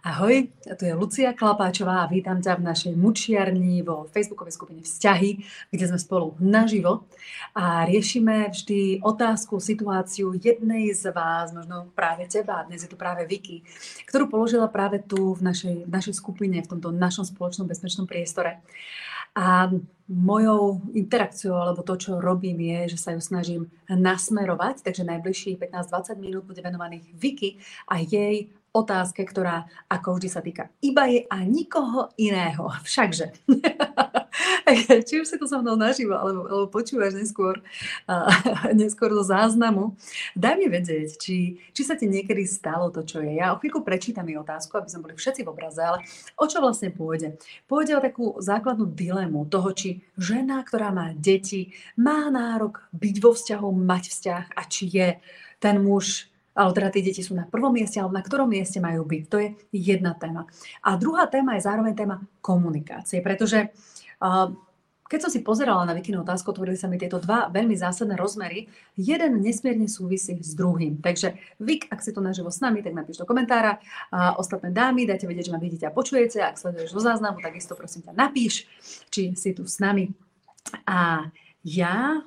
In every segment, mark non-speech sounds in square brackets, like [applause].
Ahoj, tu je Lucia Klapáčová a vítam ťa v našej mučiarni vo facebookovej skupine Vzťahy, kde sme spolu naživo a riešime vždy otázku, situáciu jednej z vás, možno práve teba, dnes je to práve Vicky, ktorú položila práve tu v našej, v našej skupine, v tomto našom spoločnom bezpečnom priestore. A mojou interakciou alebo to, čo robím, je, že sa ju snažím nasmerovať, takže najbližších 15-20 minút bude venovaných Vicky a jej otázke, ktorá ako vždy sa týka iba je a nikoho iného. Všakže. [laughs] Či už si to so mnou naživo, alebo, alebo počúvaš neskôr, uh, neskôr do záznamu, daj mi vedieť, či, či sa ti niekedy stalo to, čo je. Ja o chvíľku prečítam mi otázku, aby sme boli všetci v obraze, ale o čo vlastne pôjde? Pôjde o takú základnú dilemu toho, či žena, ktorá má deti, má nárok byť vo vzťahu, mať vzťah a či je ten muž ale teda tie deti sú na prvom mieste, alebo na ktorom mieste majú byť. To je jedna téma. A druhá téma je zároveň téma komunikácie, pretože uh, keď som si pozerala na Vikinu otázku, otvorili sa mi tieto dva veľmi zásadné rozmery. Jeden nesmierne súvisí s druhým. Takže Vik, ak si to naživo s nami, tak napíš do komentára. A ostatné dámy, dajte vedieť, že ma vidíte a počujete. Ak sleduješ zo záznamu, takisto prosím ťa napíš, či si tu s nami. A ja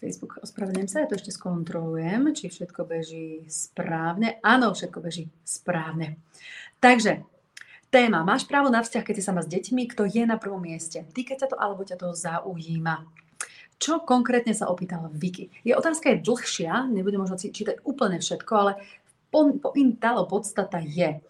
Facebook, ospravedlňujem sa, ja to ešte skontrolujem, či všetko beží správne. Áno, všetko beží správne. Takže, téma. Máš právo na vzťah, keď si sama s deťmi, kto je na prvom mieste. Týka ťa to, alebo ťa to zaujíma. Čo konkrétne sa opýtala Vicky? Je otázka je dlhšia, nebudem možno čítať úplne všetko, ale po, po, podstata je,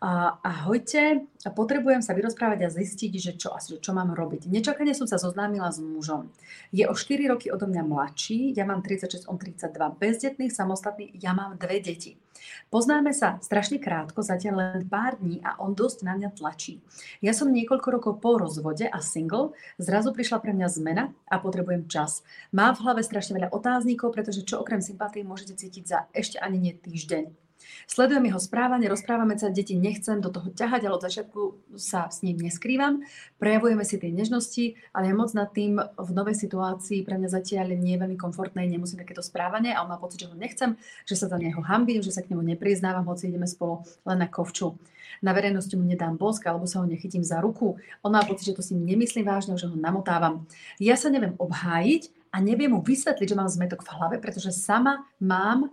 ahojte, potrebujem sa vyrozprávať a zistiť, že čo asi, čo mám robiť. Nečakane som sa zoznámila s mužom. Je o 4 roky odo mňa mladší, ja mám 36, on 32, bezdetný, samostatný, ja mám dve deti. Poznáme sa strašne krátko, zatiaľ len pár dní a on dosť na mňa tlačí. Ja som niekoľko rokov po rozvode a single, zrazu prišla pre mňa zmena a potrebujem čas. Mám v hlave strašne veľa otáznikov, pretože čo okrem sympatie môžete cítiť za ešte ani nie týždeň. Sledujem jeho správanie, rozprávame sa, deti nechcem do toho ťahať, ale od začiatku sa s ním neskrývam. Prejavujeme si tie nežnosti, ale ja moc nad tým v novej situácii pre mňa zatiaľ nie je veľmi komfortné, nemusím takéto správanie a on má pocit, že ho nechcem, že sa za neho hambím, že sa k nemu nepriznávam, hoci ideme spolu len na kovču. Na verejnosti mu nedám bosk alebo sa ho nechytím za ruku. On má pocit, že to si nemyslím vážne, že ho namotávam. Ja sa neviem obhájiť a neviem mu vysvetliť, že mám zmetok v hlave, pretože sama mám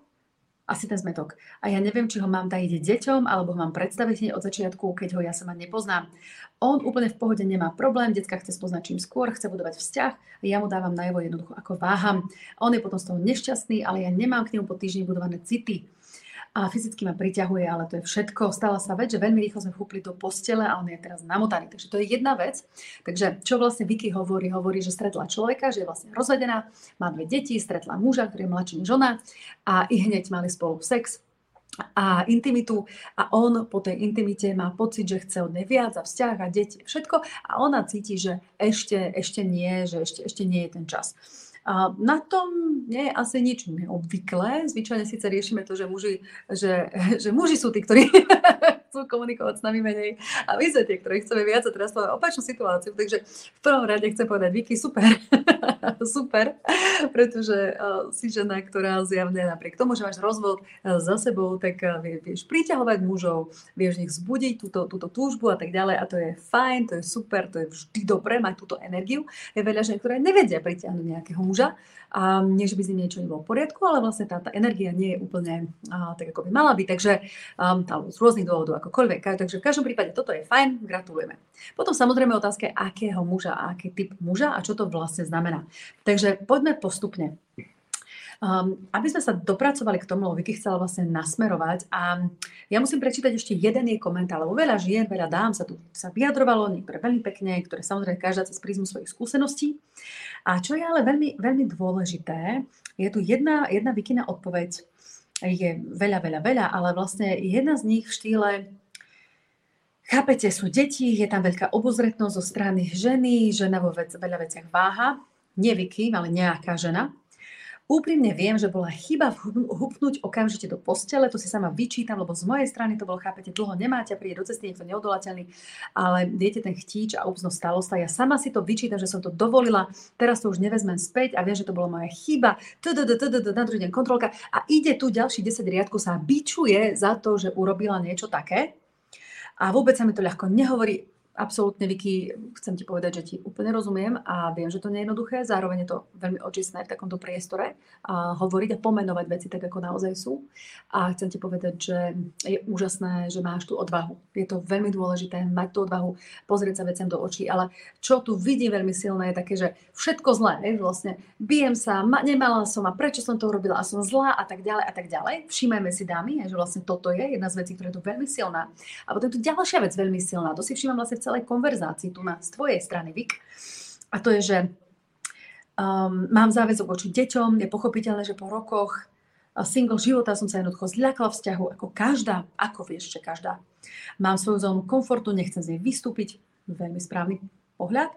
asi ten zmetok. A ja neviem, či ho mám dať deťom, alebo ho mám predstaviť od začiatku, keď ho ja sama nepoznám. On úplne v pohode nemá problém, detská chce spoznať čím skôr, chce budovať vzťah a ja mu dávam najavo jednoducho ako váham. On je potom z toho nešťastný, ale ja nemám k nemu po týždni budované city a fyzicky ma priťahuje, ale to je všetko. Stala sa vec, že veľmi rýchlo sme vchúpli do postele a on je teraz namotaný. Takže to je jedna vec. Takže čo vlastne Vicky hovorí? Hovorí, že stretla človeka, že je vlastne rozvedená, má dve deti, stretla muža, ktorý je mladší než žena a i hneď mali spolu sex a intimitu a on po tej intimite má pocit, že chce od nej viac a vzťah a deti, všetko a ona cíti, že ešte, ešte nie, že ešte, ešte nie je ten čas. A na tom nie je asi nič neobvyklé. Zvyčajne síce riešime to, že muži, že, [laughs] že muži sú tí, ktorí chcú komunikovať s nami menej a my sme tie, ktorí chceme viac a teraz máme opačnú situáciu. Takže v prvom rade chcem povedať, Vicky, super, [laughs] super, pretože uh, si žena, ktorá zjavne napriek tomu, že máš rozvod uh, za sebou, tak uh, vieš priťahovať mužov, vieš nich zbudiť túto, túto túžbu a tak ďalej a to je fajn, to je super, to je vždy dobré mať túto energiu. Je veľa žen, ktoré nevedia pritiahnuť nejakého muža. A nie, že by s ním niečo nebolo v poriadku, ale vlastne tá, tá energia nie je úplne a, tak, ako by mala byť. Takže um, z rôznych dôvodov, akokoľvek. Takže v každom prípade toto je fajn, gratulujeme. Potom samozrejme otázka akého muža aký typ muža a čo to vlastne znamená. Takže poďme postupne. Um, aby sme sa dopracovali k tomu, Vicky chcela vlastne nasmerovať a ja musím prečítať ešte jeden jej komentár, lebo veľa žien, veľa dám sa tu sa vyjadrovalo, niektoré veľmi pekne, ktoré samozrejme každá cez prízmu svojich skúseností. A čo je ale veľmi, veľmi dôležité, je tu jedna, jedna Vikina odpoveď, je veľa, veľa, veľa, ale vlastne jedna z nich v štýle Chápete, sú deti, je tam veľká obozretnosť zo strany ženy, žena vo veľa veciach váha, nie Vicky, ale nejaká žena. Úprimne viem, že bola chyba hupnúť okamžite do postele, to si sama vyčítam, lebo z mojej strany to bolo, chápete, dlho nemáte príde do cesty, niekto neodolateľný, ale viete, ten chtíč a úpzno stalo sa. Ja sama si to vyčítam, že som to dovolila, teraz to už nevezmem späť a viem, že to bola moja chyba, na druhý deň kontrolka a ide tu ďalší 10 riadku sa bičuje za to, že urobila niečo také. A vôbec sa mi to ľahko nehovorí absolútne, Vicky, chcem ti povedať, že ti úplne rozumiem a viem, že to nie je jednoduché. Zároveň je to veľmi očistné v takomto priestore a hovoriť a pomenovať veci tak, ako naozaj sú. A chcem ti povedať, že je úžasné, že máš tú odvahu. Je to veľmi dôležité mať tú odvahu, pozrieť sa veciam do očí. Ale čo tu vidím veľmi silné je také, že všetko zlé, vlastne bijem sa, ma, nemala som a prečo som to urobila a som zlá a tak ďalej a tak ďalej. Všímajme si dámy, že vlastne toto je jedna z vecí, ktorá je tu veľmi silná. A potom tu ďalšia vec veľmi silná. To si všímam vlastne celej konverzácii tu na z tvojej strany, Vik. A to je, že um, mám záväzok voči deťom, je pochopiteľné, že po rokoch single života som sa jednoducho zľakla vzťahu, ako každá, ako vieš, že každá. Mám svoju zónu komfortu, nechcem z nej vystúpiť, veľmi správny pohľad.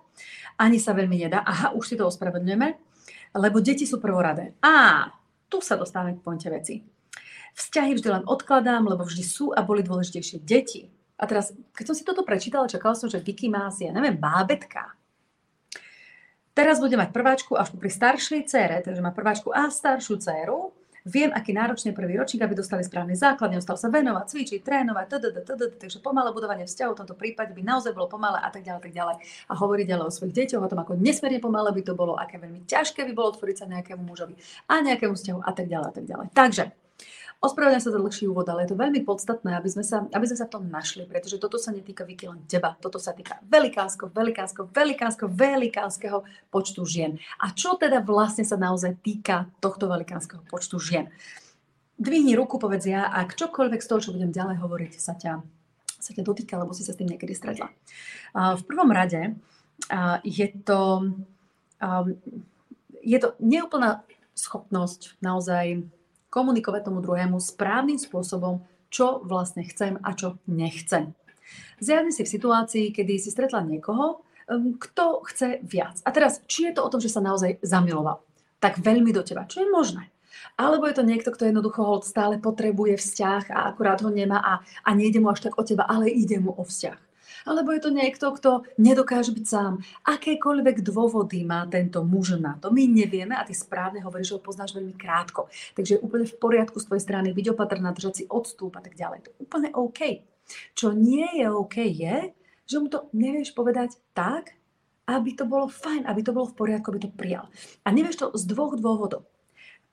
Ani sa veľmi nedá, aha, už si to ospravedlňujeme, lebo deti sú prvoradé. A tu sa dostávame k pointe veci. Vzťahy vždy len odkladám, lebo vždy sú a boli dôležitejšie deti. A teraz, keď som si toto prečítala, čakala som, že Vicky má asi, ja neviem, bábetka. Teraz bude mať prváčku až pri staršej cére, takže má prváčku a staršiu céru. Viem, aký náročný prvý ročník, aby dostali správny základ, neustal sa venovať, cvičiť, trénovať, td, td, takže pomalé budovanie vzťahu v tomto prípade by naozaj bolo pomalé a tak ďalej, tak ďalej. A hovoriť ďalej o svojich deťoch, o tom, ako nesmierne pomalé by to bolo, aké veľmi ťažké by bolo otvoriť sa nejakému mužovi a nejakému vzťahu a tak ďalej, a tak ďalej. Takže Ospravedlňujem sa za dlhší úvod, ale je to veľmi podstatné, aby sme, sa, aby sme sa v tom našli, pretože toto sa netýka Vicky len teba. Toto sa týka velikánsko, velikánsko, velikánsko, velikánskeho počtu žien. A čo teda vlastne sa naozaj týka tohto velikánskeho počtu žien? Dvihni ruku, povedz ja, ak čokoľvek z toho, čo budem ďalej hovoriť, sa ťa, sa ťa dotýka, lebo si sa s tým niekedy stretla. V prvom rade je to, je to neúplná schopnosť naozaj komunikovať tomu druhému správnym spôsobom, čo vlastne chcem a čo nechcem. Zjavne si v situácii, kedy si stretla niekoho, kto chce viac. A teraz, či je to o tom, že sa naozaj zamiloval, tak veľmi do teba, čo je možné. Alebo je to niekto, kto jednoducho stále potrebuje vzťah a akurát ho nemá a, a nejde mu až tak o teba, ale ide mu o vzťah alebo je to niekto, kto nedokáže byť sám. Akékoľvek dôvody má tento muž na to, my nevieme a ty správne hovoríš, že ho poznáš veľmi krátko. Takže je úplne v poriadku z tvojej strany byť opatrná, držať si odstup a tak ďalej. To je úplne OK. Čo nie je OK je, že mu to nevieš povedať tak, aby to bolo fajn, aby to bolo v poriadku, aby to prijal. A nevieš to z dvoch dôvodov.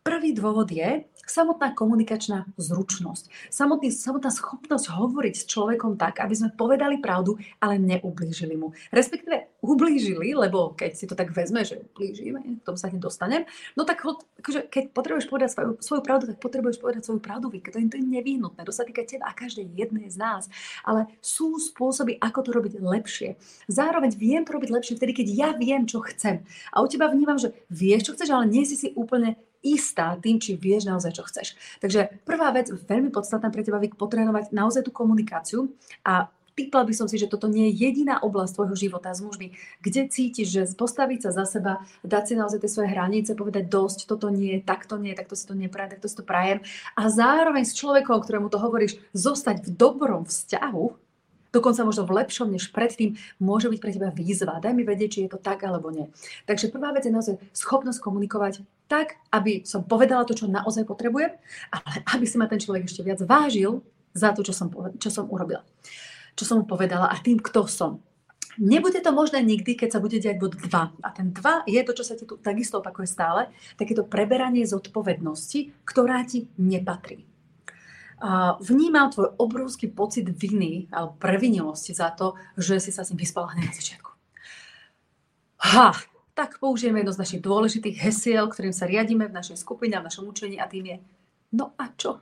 Prvý dôvod je samotná komunikačná zručnosť. Samotný, samotná schopnosť hovoriť s človekom tak, aby sme povedali pravdu, ale neublížili mu. Respektíve ublížili, lebo keď si to tak vezme, že ublížime, k tomu sa hneď dostanem, no tak akože, keď potrebuješ povedať svoju, svoju pravdu, tak potrebuješ povedať svoju pravdu. To je, to je nevyhnutné. To sa týka teba a každej jednej z nás. Ale sú spôsoby, ako to robiť lepšie. Zároveň viem to robiť lepšie vtedy, keď ja viem, čo chcem. A u teba vnímam, že vieš, čo chceš, ale nie si si úplne istá tým, či vieš naozaj, čo chceš. Takže prvá vec, veľmi podstatná pre teba, Vik, potrénovať naozaj tú komunikáciu a Typla by som si, že toto nie je jediná oblasť tvojho života s mužmi, kde cítiš, že postaviť sa za seba, dať si naozaj tie svoje hranice, povedať dosť, toto nie, takto nie, takto si to neprajem, takto si to prajem. A zároveň s človekom, ktorému to hovoríš, zostať v dobrom vzťahu, dokonca možno v lepšom než predtým, môže byť pre teba výzva. Daj mi vedieť, či je to tak alebo nie. Takže prvá vec je naozaj schopnosť komunikovať tak, aby som povedala to, čo naozaj potrebujem, ale aby si ma ten človek ešte viac vážil za to, čo som, čo som urobila. Čo som mu povedala a tým, kto som. Nebude to možné nikdy, keď sa bude diať bod 2. A ten 2 je to, čo sa ti tu takisto opakuje stále, takéto preberanie zodpovednosti, ktorá ti nepatrí vnímal tvoj obrovský pocit viny alebo previnilosti za to, že si sa s ním vyspala hneď na začiatku. Ha, tak použijeme jedno z našich dôležitých hesiel, ktorým sa riadíme v našej skupine a v našom učení a tým je no a čo?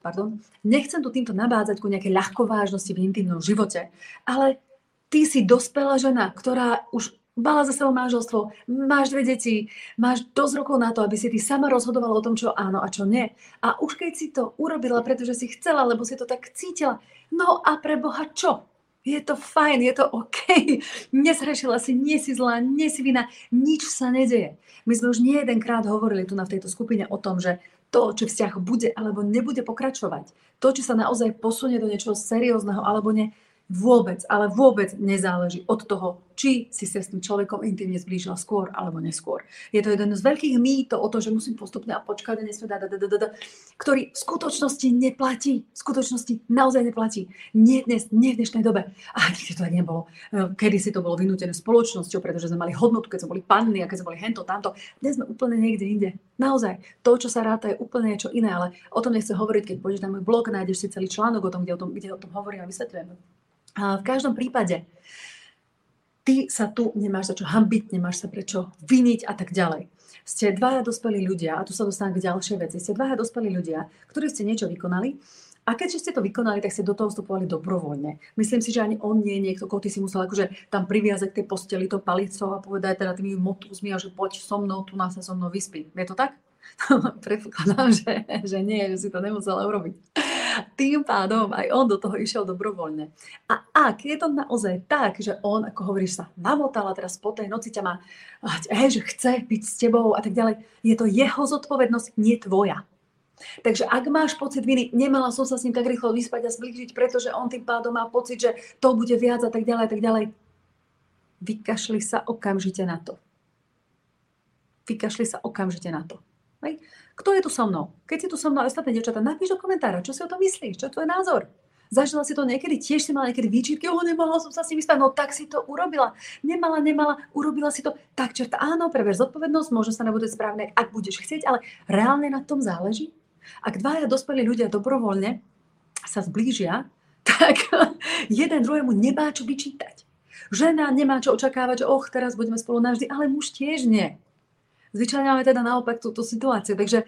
Pardon. Nechcem tu týmto nabádzať ku nejakej ľahkovážnosti v intimnom živote, ale ty si dospelá žena, ktorá už mala za sebou manželstvo, máš dve deti, máš dosť rokov na to, aby si ty sama rozhodovala o tom, čo áno a čo nie. A už keď si to urobila, pretože si chcela, lebo si to tak cítila, no a pre Boha čo? Je to fajn, je to OK. [laughs] Nezhrešila si, nie si zlá, nie si vina, nič sa nedeje. My sme už nie jedenkrát hovorili tu na v tejto skupine o tom, že to, či vzťah bude alebo nebude pokračovať, to, či sa naozaj posunie do niečoho seriózneho alebo nie, vôbec, ale vôbec nezáleží od toho, či si sa s tým človekom intimne zblížila skôr alebo neskôr. Je to jeden z veľkých mýtov o to, že musím postupne a počkať, nesmie da, da, da, da, da, ktorý v skutočnosti neplatí. V skutočnosti naozaj neplatí. Nie dnes, nie v dnešnej dobe. A to tak nebolo. Kedy si to bolo vynútené spoločnosťou, pretože sme mali hodnotu, keď sme boli panny a keď sme boli hento, tamto. Dnes sme úplne niekde inde. Naozaj, to, čo sa ráta, je úplne niečo iné, ale o tom nechcem hovoriť, keď pôjdeš na môj blog, nájdeš si celý článok o tom, kde o tom, kde o tom hovorím a vysvetľujem. A v každom prípade, ty sa tu nemáš za čo hambiť, nemáš sa prečo viniť a tak ďalej. Ste dvaja dospelí ľudia, a tu sa dostanem k ďalšej veci, ste dvaja dospelí ľudia, ktorí ste niečo vykonali a keďže ste to vykonali, tak ste do toho vstupovali dobrovoľne. Myslím si, že ani on nie je niekto, koho ty si musel akože tam priviazať k posteli to palicou a povedať teda tými motúzmi a že poď so mnou, tu nás sa so mnou vyspí. Je to tak? [laughs] Predpokladám, že, že nie, že si to nemusela urobiť. Tým pádom aj on do toho išiel dobrovoľne. A ak je to naozaj tak, že on, ako hovoríš, sa namotal a teraz po tej noci ťa má, že chce byť s tebou a tak ďalej, je to jeho zodpovednosť, nie tvoja. Takže ak máš pocit viny, nemala som sa s ním tak rýchlo vyspať a zblížiť, pretože on tým pádom má pocit, že to bude viac a tak ďalej a tak ďalej. Vykašli sa okamžite na to. Vykašli sa okamžite na to. Hej. Kto je tu so mnou? Keď si tu so mnou ostatné dievčatá, napíš do komentára, čo si o tom myslíš, čo je tvoj názor. Zažila si to niekedy, tiež si mala niekedy výčitky, o, nemohla som sa s ním vyspať, no tak si to urobila. Nemala, nemala, urobila si to. Tak čerta, áno, preber zodpovednosť, možno sa nebude správne, ak budeš chcieť, ale reálne na tom záleží. Ak dvaja dospelí ľudia dobrovoľne sa zblížia, [laughs] tak jeden druhému nemá čo vyčítať. Žena nemá čo očakávať, že och, teraz budeme spolu navždy, ale muž tiež nie. Zvyčajne máme teda naopak túto situáciu. Takže,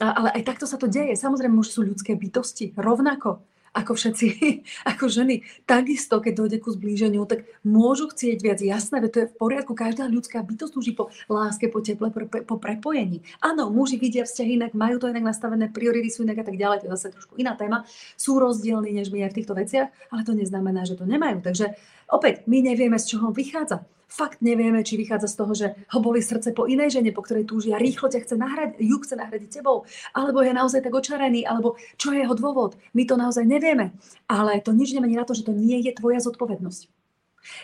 ale aj takto sa to deje. Samozrejme, muži sú ľudské bytosti, rovnako ako všetci, [laughs] ako ženy. Takisto, keď dojde ku zblíženiu, tak môžu chcieť viac. Jasné, to je v poriadku. Každá ľudská bytosť túži po láske, po teple, po, po prepojení. Áno, muži vidia vzťahy inak, majú to inak nastavené, priority sú inak a tak ďalej. To je zase trošku iná téma. Sú rozdielni než my aj v týchto veciach, ale to neznamená, že to nemajú. Takže opäť, my nevieme, z čoho vychádza fakt nevieme, či vychádza z toho, že ho boli srdce po inej žene, po ktorej túži a rýchlo ťa chce nahradiť, ju chce nahradiť tebou, alebo je naozaj tak očarený, alebo čo je jeho dôvod. My to naozaj nevieme. Ale to nič nemení na to, že to nie je tvoja zodpovednosť.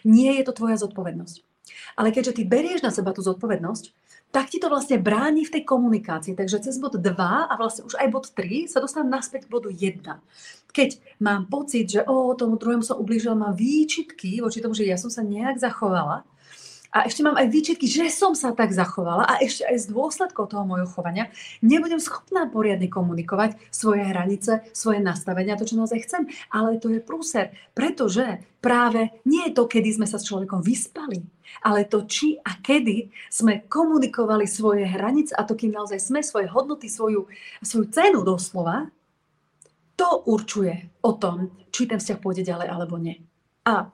Nie je to tvoja zodpovednosť. Ale keďže ty berieš na seba tú zodpovednosť, tak ti to vlastne bráni v tej komunikácii. Takže cez bod 2 a vlastne už aj bod 3 sa dostanem naspäť k bodu 1. Keď mám pocit, že o, tomu druhému som ublížila, mám výčitky voči tomu, že ja som sa nejak zachovala, a ešte mám aj výčitky, že som sa tak zachovala a ešte aj z dôsledkov toho môjho chovania nebudem schopná poriadne komunikovať svoje hranice, svoje nastavenia, to, čo naozaj chcem. Ale to je prúser, pretože práve nie je to, kedy sme sa s človekom vyspali, ale to, či a kedy sme komunikovali svoje hranice a to, kým naozaj sme svoje hodnoty, svoju, svoju cenu doslova, to určuje o tom, či ten vzťah pôjde ďalej alebo nie. A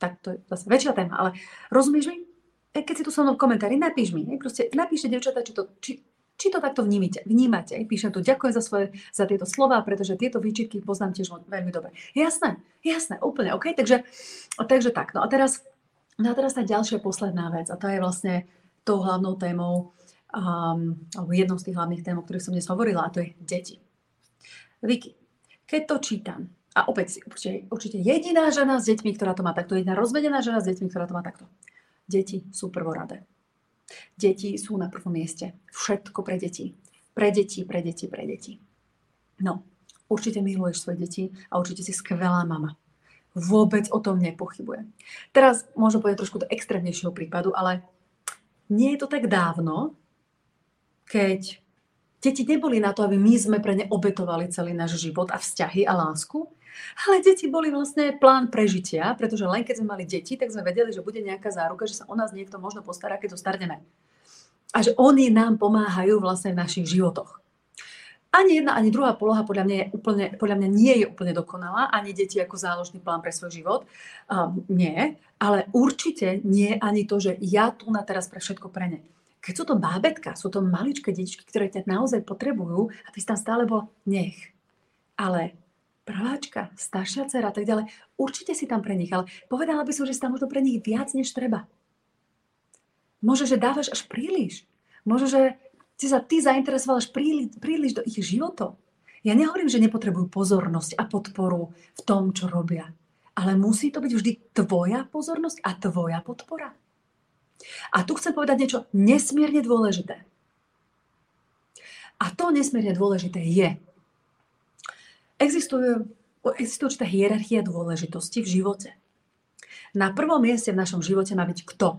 tak to je zase väčšia téma, ale rozumieš mi? E, keď si tu so mnou v komentári, napíš mi, proste napíšte, devčatá, či to, či, či to takto vnímate. vnímate. Píšem tu, ďakujem za, svoje, za tieto slova, pretože tieto výčitky poznám tiež veľmi dobre. Jasné, jasné, úplne, OK? Takže, takže tak. No a teraz, no a teraz tá ďalšia posledná vec a to je vlastne tou hlavnou témou, um, alebo jednou z tých hlavných tém, o ktorých som dnes hovorila, a to je deti. Vicky, keď to čítam, a opäť určite, určite jediná žena s deťmi, ktorá to má takto, jediná rozvedená žena s deťmi, ktorá to má takto. Deti sú prvoradé. Deti sú na prvom mieste. Všetko pre deti. Pre deti, pre deti, pre deti. No, určite miluješ svoje deti a určite si skvelá mama. Vôbec o tom nepochybujem. Teraz môžem povedať trošku do extrémnejšieho prípadu, ale nie je to tak dávno, keď deti neboli na to, aby my sme pre ne obetovali celý náš život a vzťahy a lásku, ale deti boli vlastne plán prežitia, pretože len keď sme mali deti, tak sme vedeli, že bude nejaká záruka, že sa o nás niekto možno postará, keď zostarneme. A že oni nám pomáhajú vlastne v našich životoch. Ani jedna, ani druhá poloha podľa mňa, je úplne, podľa mňa nie je úplne dokonalá, ani deti ako záložný plán pre svoj život. Um, nie, ale určite nie ani to, že ja tu na teraz pre všetko pre ne. Keď sú to bábetka, sú to maličké detičky, ktoré ťa naozaj potrebujú, aby si tam stále bol, nech. Ale prváčka, staršia dcera a tak ďalej. Určite si tam pre nich, ale povedala by som, že si tam možno pre nich viac, než treba. Možno, že dávaš až príliš. Možno, že si sa ty zainteresoval až príliš, príliš do ich životov. Ja nehovorím, že nepotrebujú pozornosť a podporu v tom, čo robia. Ale musí to byť vždy tvoja pozornosť a tvoja podpora. A tu chcem povedať niečo nesmierne dôležité. A to nesmierne dôležité je, existuje, existuje určitá hierarchia dôležitosti v živote. Na prvom mieste v našom živote má byť kto?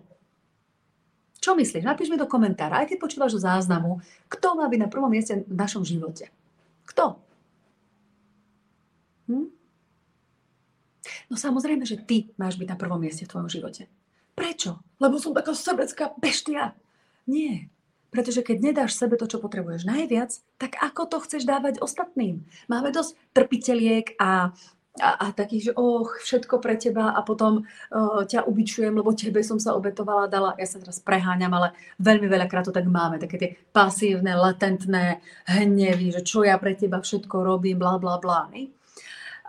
Čo myslíš? Napíš mi do komentára, aj keď počúvaš do záznamu, kto má byť na prvom mieste v našom živote. Kto? Hm? No samozrejme, že ty máš byť na prvom mieste v tvojom živote. Prečo? Lebo som taká sebecká beštia. Nie. Pretože keď nedáš sebe to, čo potrebuješ najviac, tak ako to chceš dávať ostatným? Máme dosť trpiteliek a a, a taký, že oh, všetko pre teba a potom uh, ťa ubičujem, lebo tebe som sa obetovala, dala, ja sa teraz preháňam, ale veľmi veľakrát to tak máme, také tie pasívne, latentné hnevy, že čo ja pre teba všetko robím, bla bla bla.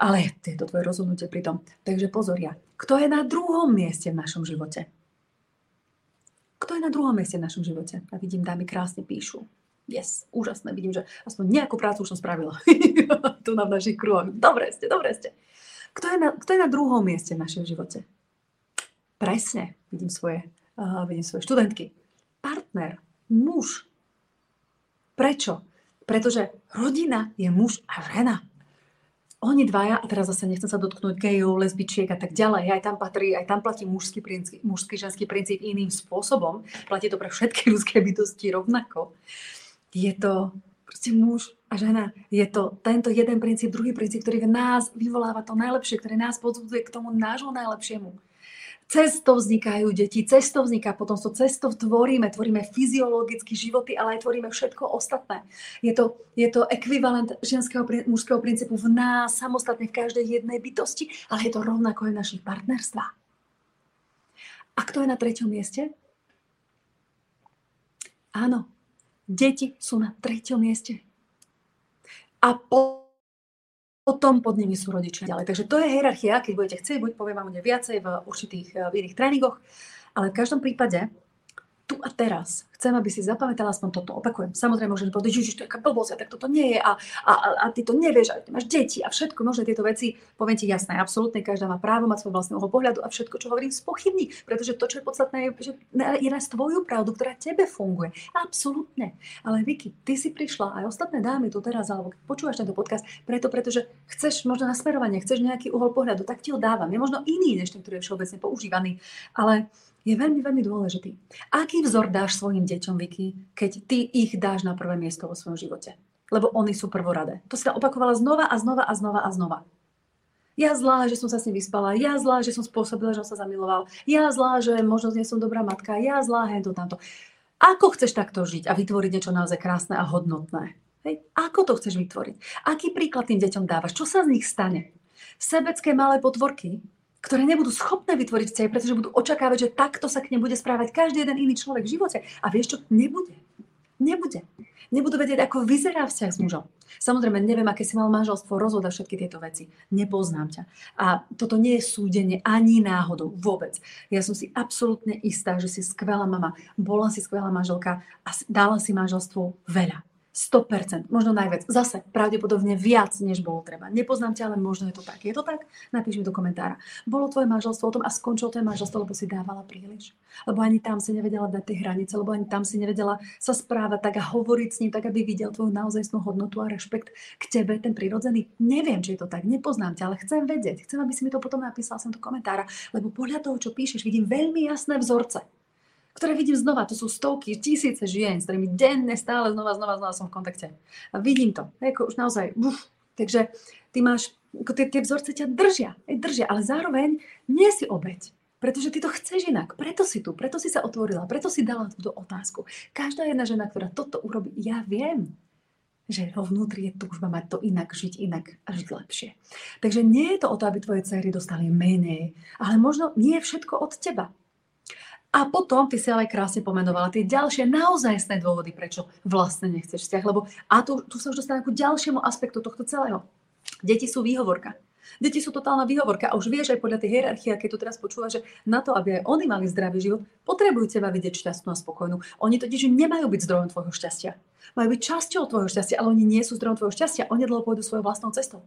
Ale je to tvoje rozhodnutie pri tom. Takže pozor ja. Kto je na druhom mieste v našom živote? Kto je na druhom mieste v našom živote? A vidím, dámy krásne píšu. Yes, úžasné. Vidím, že aspoň nejakú prácu už som spravila. [laughs] tu na našich kruhoch. Dobre ste, dobre ste. Kto je, na, kto je na druhom mieste v našom živote? Presne. Vidím svoje, uh, vidím svoje študentky. Partner, muž. Prečo? Pretože rodina je muž a žena. Oni dvaja, a teraz zase nechcem sa dotknúť gejov, lesbičiek a tak ďalej, aj tam patrí, aj tam platí mužský, princíp, mužský ženský princíp iným spôsobom. Platí to pre všetky [laughs] ľudské bytosti rovnako. Je to proste muž a žena. Je to tento jeden princíp, druhý princíp, ktorý v nás vyvoláva to najlepšie, ktorý nás podzbudzuje k tomu nášho najlepšiemu. Cesto vznikajú deti, cesto vzniká potom to cesto tvoríme, tvoríme fyziologicky životy, ale aj tvoríme všetko ostatné. Je to, je to ekvivalent ženského, mužského princípu v nás, samostatne v každej jednej bytosti, ale je to rovnako aj v našich partnerstvách. A kto je na treťom mieste? Áno, deti sú na treťom mieste a potom pod nimi sú rodičia ďalej. Takže to je hierarchia, keď budete chcieť, buď poviem vám viacej v určitých v iných tréningoch, ale v každom prípade tu a teraz chcem, aby si zapamätala aspoň toto. Opakujem. Samozrejme, môžem povedať, že to je blbosť, tak toto nie je a, a, a, ty to nevieš, a ty máš deti a všetko, možno tieto veci, poviem ti jasné, absolútne, každá má právo mať svoj vlastného pohľadu a všetko, čo hovorím, spochybní, pretože to, čo je podstatné, je, že je na tvoju pravdu, ktorá tebe funguje. Absolútne. Ale Vicky, ty si prišla, aj ostatné dámy tu teraz, alebo počúvaš tento podcast, preto, pretože chceš možno nasmerovanie, chceš nejaký uhol pohľadu, tak ti ho dávam. Je možno iný, než ten, ktorý je všeobecne používaný, ale je veľmi, veľmi dôležitý. Aký vzor dáš svojim deťom, Vicky, keď ty ich dáš na prvé miesto vo svojom živote? Lebo oni sú prvoradé. To si opakovala znova a znova a znova a znova. Ja zlá, že som sa s ním vyspala. Ja zlá, že som spôsobila, že som sa zamiloval. Ja zlá, že možno nie som dobrá matka. Ja zlá, hento, tamto. Ako chceš takto žiť a vytvoriť niečo naozaj krásne a hodnotné? Hej? Ako to chceš vytvoriť? Aký príklad tým deťom dávaš? Čo sa z nich stane? Sebecké malé potvorky, ktoré nebudú schopné vytvoriť vzťahy, pretože budú očakávať, že takto sa k nem bude správať každý jeden iný človek v živote. A vieš čo? Nebude. Nebude. Nebudú vedieť, ako vyzerá vzťah s mužom. Samozrejme, neviem, aké si mal manželstvo, rozhoda všetky tieto veci. Nepoznám ťa. A toto nie je súdenie ani náhodou. Vôbec. Ja som si absolútne istá, že si skvelá mama. Bola si skvelá manželka a dala si manželstvu veľa. 100%, možno najviac. Zase pravdepodobne viac, než bolo treba. Nepoznám ťa, ale možno je to tak. Je to tak? Napíš mi do komentára. Bolo tvoje manželstvo o tom a skončilo tvoje manželstvo, lebo si dávala príliš. Lebo ani tam si nevedela dať tie hranice, lebo ani tam si nevedela sa správať tak a hovoriť s ním tak, aby videl tvoju naozajstnú hodnotu a rešpekt k tebe, ten prirodzený. Neviem, či je to tak, nepoznám ťa, ale chcem vedieť. Chcem, aby si mi to potom napísal sem do komentára, lebo podľa toho, čo píšeš, vidím veľmi jasné vzorce ktoré vidím znova. To sú stovky, tisíce žien, s ktorými denne stále znova, znova, znova som v kontakte. A vidím to. Ako už naozaj, uf. Takže ty máš, tie, tie vzorce ťa držia, držia, ale zároveň nie si obeď. Pretože ty to chceš inak. Preto si tu, preto si sa otvorila, preto si dala túto otázku. Každá jedna žena, ktorá toto urobí, ja viem, že vo vnútri je túžba mať to inak, žiť inak a žiť lepšie. Takže nie je to o to, aby tvoje cery dostali menej, ale možno nie je všetko od teba. A potom ty si ale krásne pomenovala tie ďalšie naozajstné dôvody, prečo vlastne nechceš vzťah. Lebo, a tu, tu sa už dostane k ďalšiemu aspektu tohto celého. Deti sú výhovorka. Deti sú totálna výhovorka a už vieš aj podľa tej hierarchie, keď tu teraz počúva, že na to, aby aj oni mali zdravý život, potrebujú teba vidieť šťastnú a spokojnú. Oni totiž nemajú byť zdrojom tvojho šťastia. Majú byť časťou tvojho šťastia, ale oni nie sú zdrojom tvojho šťastia. Oni dlho pôjdu svojou vlastnou cestou.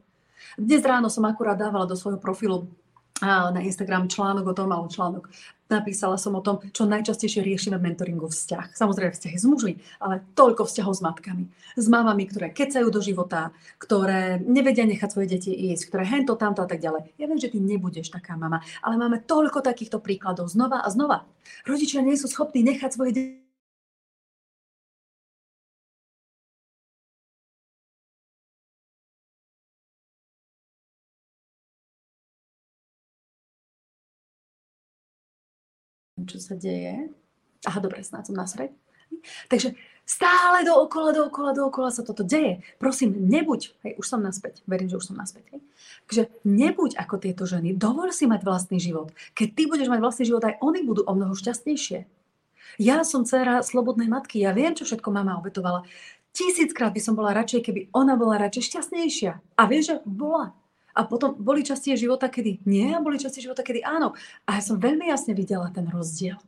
Dnes ráno som akurát dávala do svojho profilu na Instagram článok o tom, alebo článok. Napísala som o tom, čo najčastejšie riešime v mentoringu vzťah. Samozrejme vzťahy s mužmi, ale toľko vzťahov s matkami. S mamami, ktoré kecajú do života, ktoré nevedia nechať svoje deti ísť, ktoré hento, tamto a tak ďalej. Ja viem, že ty nebudeš taká mama, ale máme toľko takýchto príkladov znova a znova. Rodičia nie sú schopní nechať svoje deti čo sa deje. Aha, dobre, snáď som nasred. Takže stále dookola, dookola, dookola sa toto deje. Prosím, nebuď, hej, už som naspäť, verím, že už som naspäť. Hej. Takže nebuď ako tieto ženy, dovol si mať vlastný život. Keď ty budeš mať vlastný život, aj oni budú o mnoho šťastnejšie. Ja som dcera slobodnej matky, ja viem, čo všetko mama obetovala. Tisíckrát by som bola radšej, keby ona bola radšej šťastnejšia. A vieš, že bola. A potom boli časti života, kedy nie a boli časti života, kedy áno. A ja som veľmi jasne videla ten rozdiel.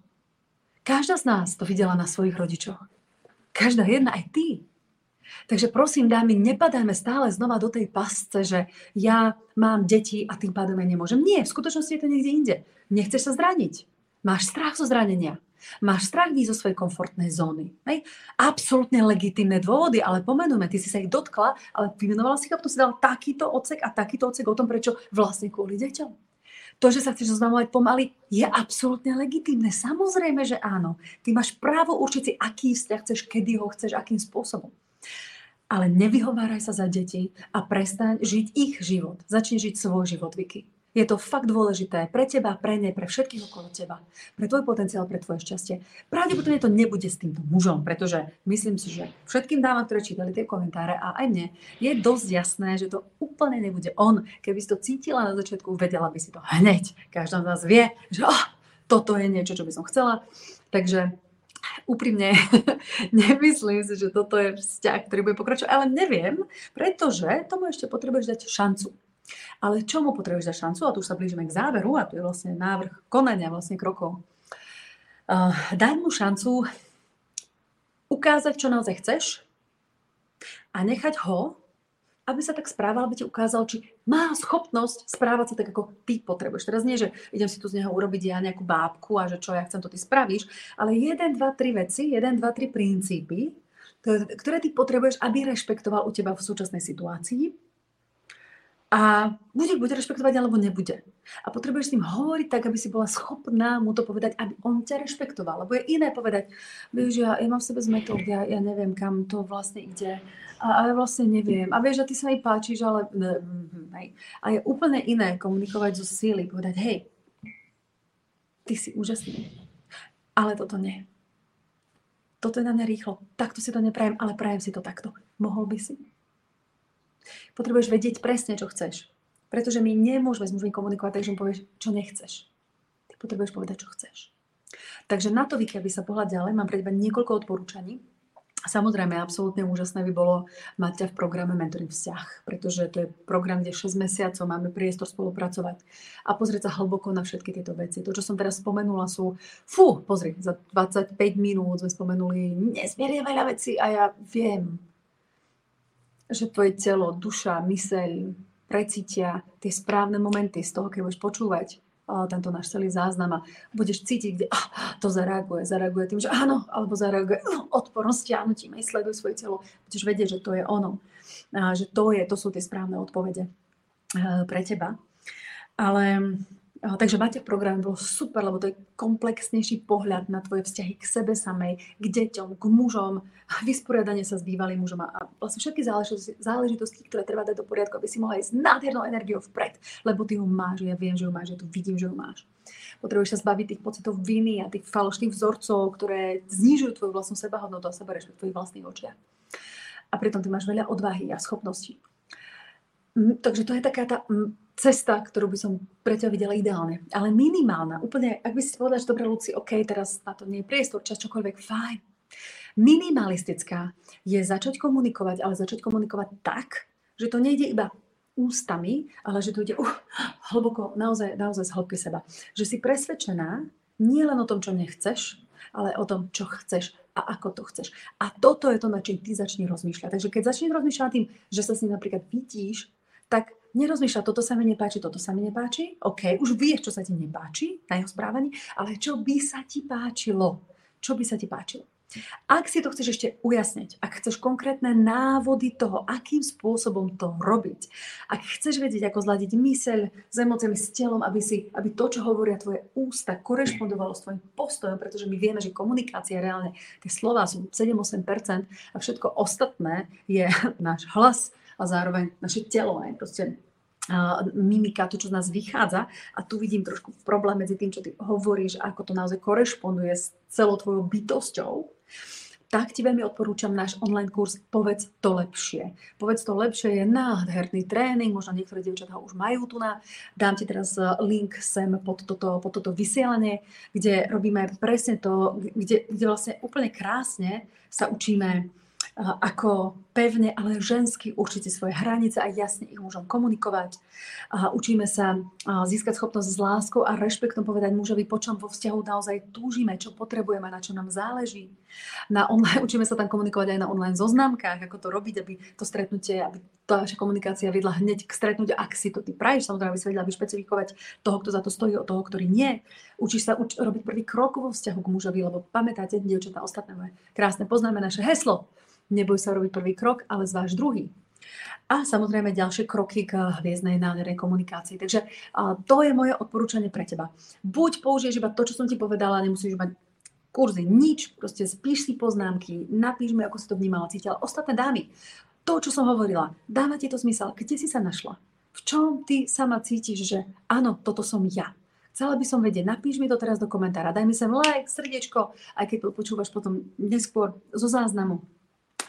Každá z nás to videla na svojich rodičoch. Každá jedna, aj ty. Takže prosím, dámy, nepadajme stále znova do tej pasce, že ja mám deti a tým pádom ja nemôžem. Nie, v skutočnosti je to niekde inde. Nechceš sa zraniť. Máš strach zo zranenia. Máš strach výjsť zo svojej komfortnej zóny. Hej? Absolútne legitimné dôvody, ale pomenujme, ty si sa ich dotkla, ale vymenovala si ich a potom si dal takýto odsek a takýto odsek o tom, prečo vlastne kvôli deťom. To, že sa chceš zoznamovať pomaly, je absolútne legitimné. Samozrejme, že áno. Ty máš právo určiť si, aký vzťah chceš, kedy ho chceš, akým spôsobom. Ale nevyhováraj sa za deti a prestaň žiť ich život. Začni žiť svoj život, Vicky. Je to fakt dôležité pre teba, pre ne, pre všetkých okolo teba, pre tvoj potenciál, pre tvoje šťastie. Pravdepodobne to nebude s týmto mužom, pretože myslím si, že všetkým dávam, ktoré čítali tie komentáre a aj mne, je dosť jasné, že to úplne nebude on. Keby si to cítila na začiatku, vedela by si to hneď. Každá z nás vie, že oh, toto je niečo, čo by som chcela. Takže úprimne [laughs] nemyslím si, že toto je vzťah, ktorý bude pokračovať, ale neviem, pretože tomu ešte potrebuješ dať šancu. Ale čomu potrebuješ dať šancu? A tu už sa blížime k záveru a tu je vlastne návrh konania vlastne krokov. Uh, dať mu šancu ukázať, čo naozaj chceš a nechať ho, aby sa tak správal, aby ti ukázal, či má schopnosť správať sa tak, ako ty potrebuješ. Teraz nie, že idem si tu z neho urobiť ja nejakú bábku a že čo ja chcem, to ty spravíš, ale jeden, dva, tri veci, jeden, dva, tri princípy, ktoré ty potrebuješ, aby rešpektoval u teba v súčasnej situácii a bude buď rešpektovať, alebo nebude. A potrebuješ s ním hovoriť tak, aby si bola schopná mu to povedať, aby on ťa rešpektoval. Lebo je iné povedať, vieš, ja, ja mám v sebe zmetok, ja, ja neviem, kam to vlastne ide. A, a ja vlastne neviem. A vieš, že ty sa mi páčiš, ale... A je úplne iné komunikovať zo síly, povedať, hej, ty si úžasný, ale toto nie. Toto je na mňa rýchlo. Takto si to neprajem, ale prajem si to takto. Mohol by si? Potrebuješ vedieť presne, čo chceš. Pretože my nemôžeme s mužmi komunikovať tak, že mu povieš, čo nechceš. Ty potrebuješ povedať, čo chceš. Takže na to, Viki, aby sa pohľad ďalej, mám pre teba niekoľko odporúčaní. Samozrejme, absolútne úžasné by bolo mať ťa v programe Mentoring vzťah, pretože to je program, kde 6 mesiacov máme priestor spolupracovať a pozrieť sa hlboko na všetky tieto veci. To, čo som teraz spomenula, sú, fú, pozri, za 25 minút sme spomenuli nesmierne veľa vecí a ja viem, že tvoje telo, duša, myseľ precítia tie správne momenty z toho, keď budeš počúvať tento náš celý záznam a budeš cítiť, kde ah, to zareaguje. Zareaguje tým, že áno, alebo zareaguje uh, odporom, stiahnutím, aj sleduj svoje telo. Budeš vedieť, že to je ono. A, že to, je, to sú tie správne odpovede pre teba. Ale Takže máte program bol super, lebo to je komplexnejší pohľad na tvoje vzťahy k sebe samej, k deťom, k mužom, vysporiadanie sa s bývalým mužom a vlastne všetky záležitosti, záležitosti, ktoré treba dať do poriadku, aby si mohla ísť s nádhernou energiou vpred, lebo ty ho máš, ja viem, že ho máš, ja tu vidím, že ho máš. Potrebuješ sa zbaviť tých pocitov viny a tých falošných vzorcov, ktoré znižujú tvoju vlastnú sebahodnotu a seberešpekt v tvojich vlastných očiach. A pritom ty máš veľa odvahy a schopností. Takže to je taká tá cesta, ktorú by som pre ťa videla ideálne. Ale minimálna, úplne, ak by si povedala, že dobre, Luci, OK, teraz na to nie je priestor, čas čokoľvek, fajn. Minimalistická je začať komunikovať, ale začať komunikovať tak, že to nejde iba ústami, ale že to ide uh, hlboko, naozaj, naozaj z hĺbky seba. Že si presvedčená nie len o tom, čo nechceš, ale o tom, čo chceš a ako to chceš. A toto je to, na čím ty začni rozmýšľať. Takže keď začneš rozmýšľať tým, že sa s ním napríklad vidíš, tak nerozmýšľa, toto sa mi nepáči, toto sa mi nepáči. OK, už vieš, čo sa ti nepáči na jeho správaní, ale čo by sa ti páčilo? Čo by sa ti páčilo? Ak si to chceš ešte ujasniť, ak chceš konkrétne návody toho, akým spôsobom to robiť, ak chceš vedieť, ako zladiť myseľ s emóciami, s telom, aby, si, aby to, čo hovoria tvoje ústa, korešpondovalo s tvojim postojom, pretože my vieme, že komunikácia reálne, tie slova sú 7-8% a všetko ostatné je náš hlas a zároveň naše telo, aj proste mimika, to, čo z nás vychádza. A tu vidím trošku problém medzi tým, čo ty hovoríš, ako to naozaj korešponduje s celou tvojou bytosťou tak ti veľmi odporúčam náš online kurz Povedz to lepšie. Povedz to lepšie je nádherný tréning, možno niektoré dievčatá už majú tu na. Dám ti teraz eh, link sem pod toto, pod toto vysielanie, kde robíme presne to, kde, kde vlastne úplne krásne sa učíme ako pevne, ale žensky určiť si svoje hranice a jasne ich môžem komunikovať. A učíme sa získať schopnosť s láskou a rešpektom povedať mužovi, po čom vo vzťahu naozaj túžime, čo potrebujeme, na čo nám záleží. Na online, [laughs] učíme sa tam komunikovať aj na online zoznamkách, ako to robiť, aby to stretnutie, aby tá vaša komunikácia vedla hneď k stretnutiu, ak si to ty praješ, samozrejme, aby si vedela vyšpecifikovať toho, kto za to stojí, od toho, ktorý nie. Učíš sa uč- robiť prvý krok vo vzťahu k mužovi, lebo pamätáte, dievčatá, ostatné krásne, poznáme naše heslo Neboj sa robiť prvý krok, ale zváž druhý. A samozrejme ďalšie kroky k hviezdnej nádhernej komunikácii. Takže to je moje odporúčanie pre teba. Buď použiješ iba to, čo som ti povedala, nemusíš mať kurzy, nič, proste spíš si poznámky, napíš mi, ako si to vnímala, cítila. Ostatné dámy, to, čo som hovorila, dáva ti to zmysel, kde si sa našla? V čom ty sama cítiš, že áno, toto som ja. Chcela by som vedieť, napíš mi to teraz do komentára, daj mi sem like, srdiečko, aj keď počúvaš potom neskôr zo záznamu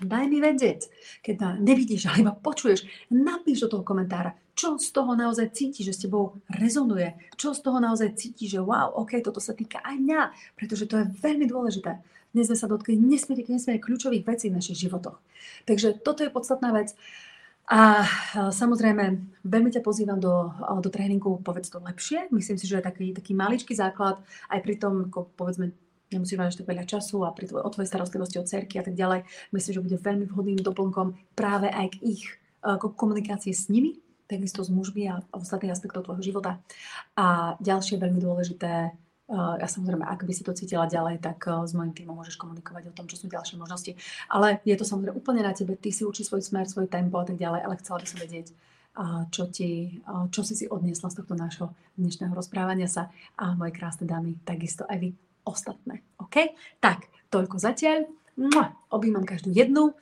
daj mi vedieť. Keď ma nevidíš, ale iba počuješ, napíš do toho komentára, čo z toho naozaj cíti, že s tebou rezonuje, čo z toho naozaj cíti, že wow, ok, toto sa týka aj mňa, pretože to je veľmi dôležité. Dnes sme sa dotkli nesmierne, nesmierne kľúčových vecí v našich životoch. Takže toto je podstatná vec. A samozrejme, veľmi ťa pozývam do, do tréningu Povedz to lepšie. Myslím si, že je taký, taký maličký základ aj pri tom, ako povedzme, nemusíš mať tak veľa času a pri tvoj, o tvojej starostlivosti o cerky a tak ďalej. Myslím, že bude veľmi vhodným doplnkom práve aj k ich k komunikácii s nimi, takisto s mužmi a ostatných aspektov tvojho života. A ďalšie veľmi dôležité, ja samozrejme, ak by si to cítila ďalej, tak s mojim týmom môžeš komunikovať o tom, čo sú ďalšie možnosti. Ale je to samozrejme úplne na tebe, ty si učí svoj smer, svoj tempo a tak ďalej, ale chcela by som vedieť, čo, ti, čo si si odniesla z tohto nášho dnešného rozprávania sa a moje krásne dámy, takisto aj vy ostatné. OK? Tak, toľko zatiaľ. Objímam každú jednu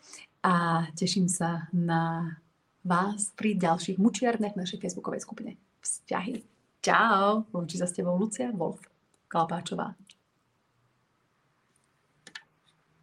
a teším sa na vás pri ďalších mučiarnech našej facebookovej skupine Vzťahy. Čau! Lúči sa s tebou Lucia Wolf Kalpáčová.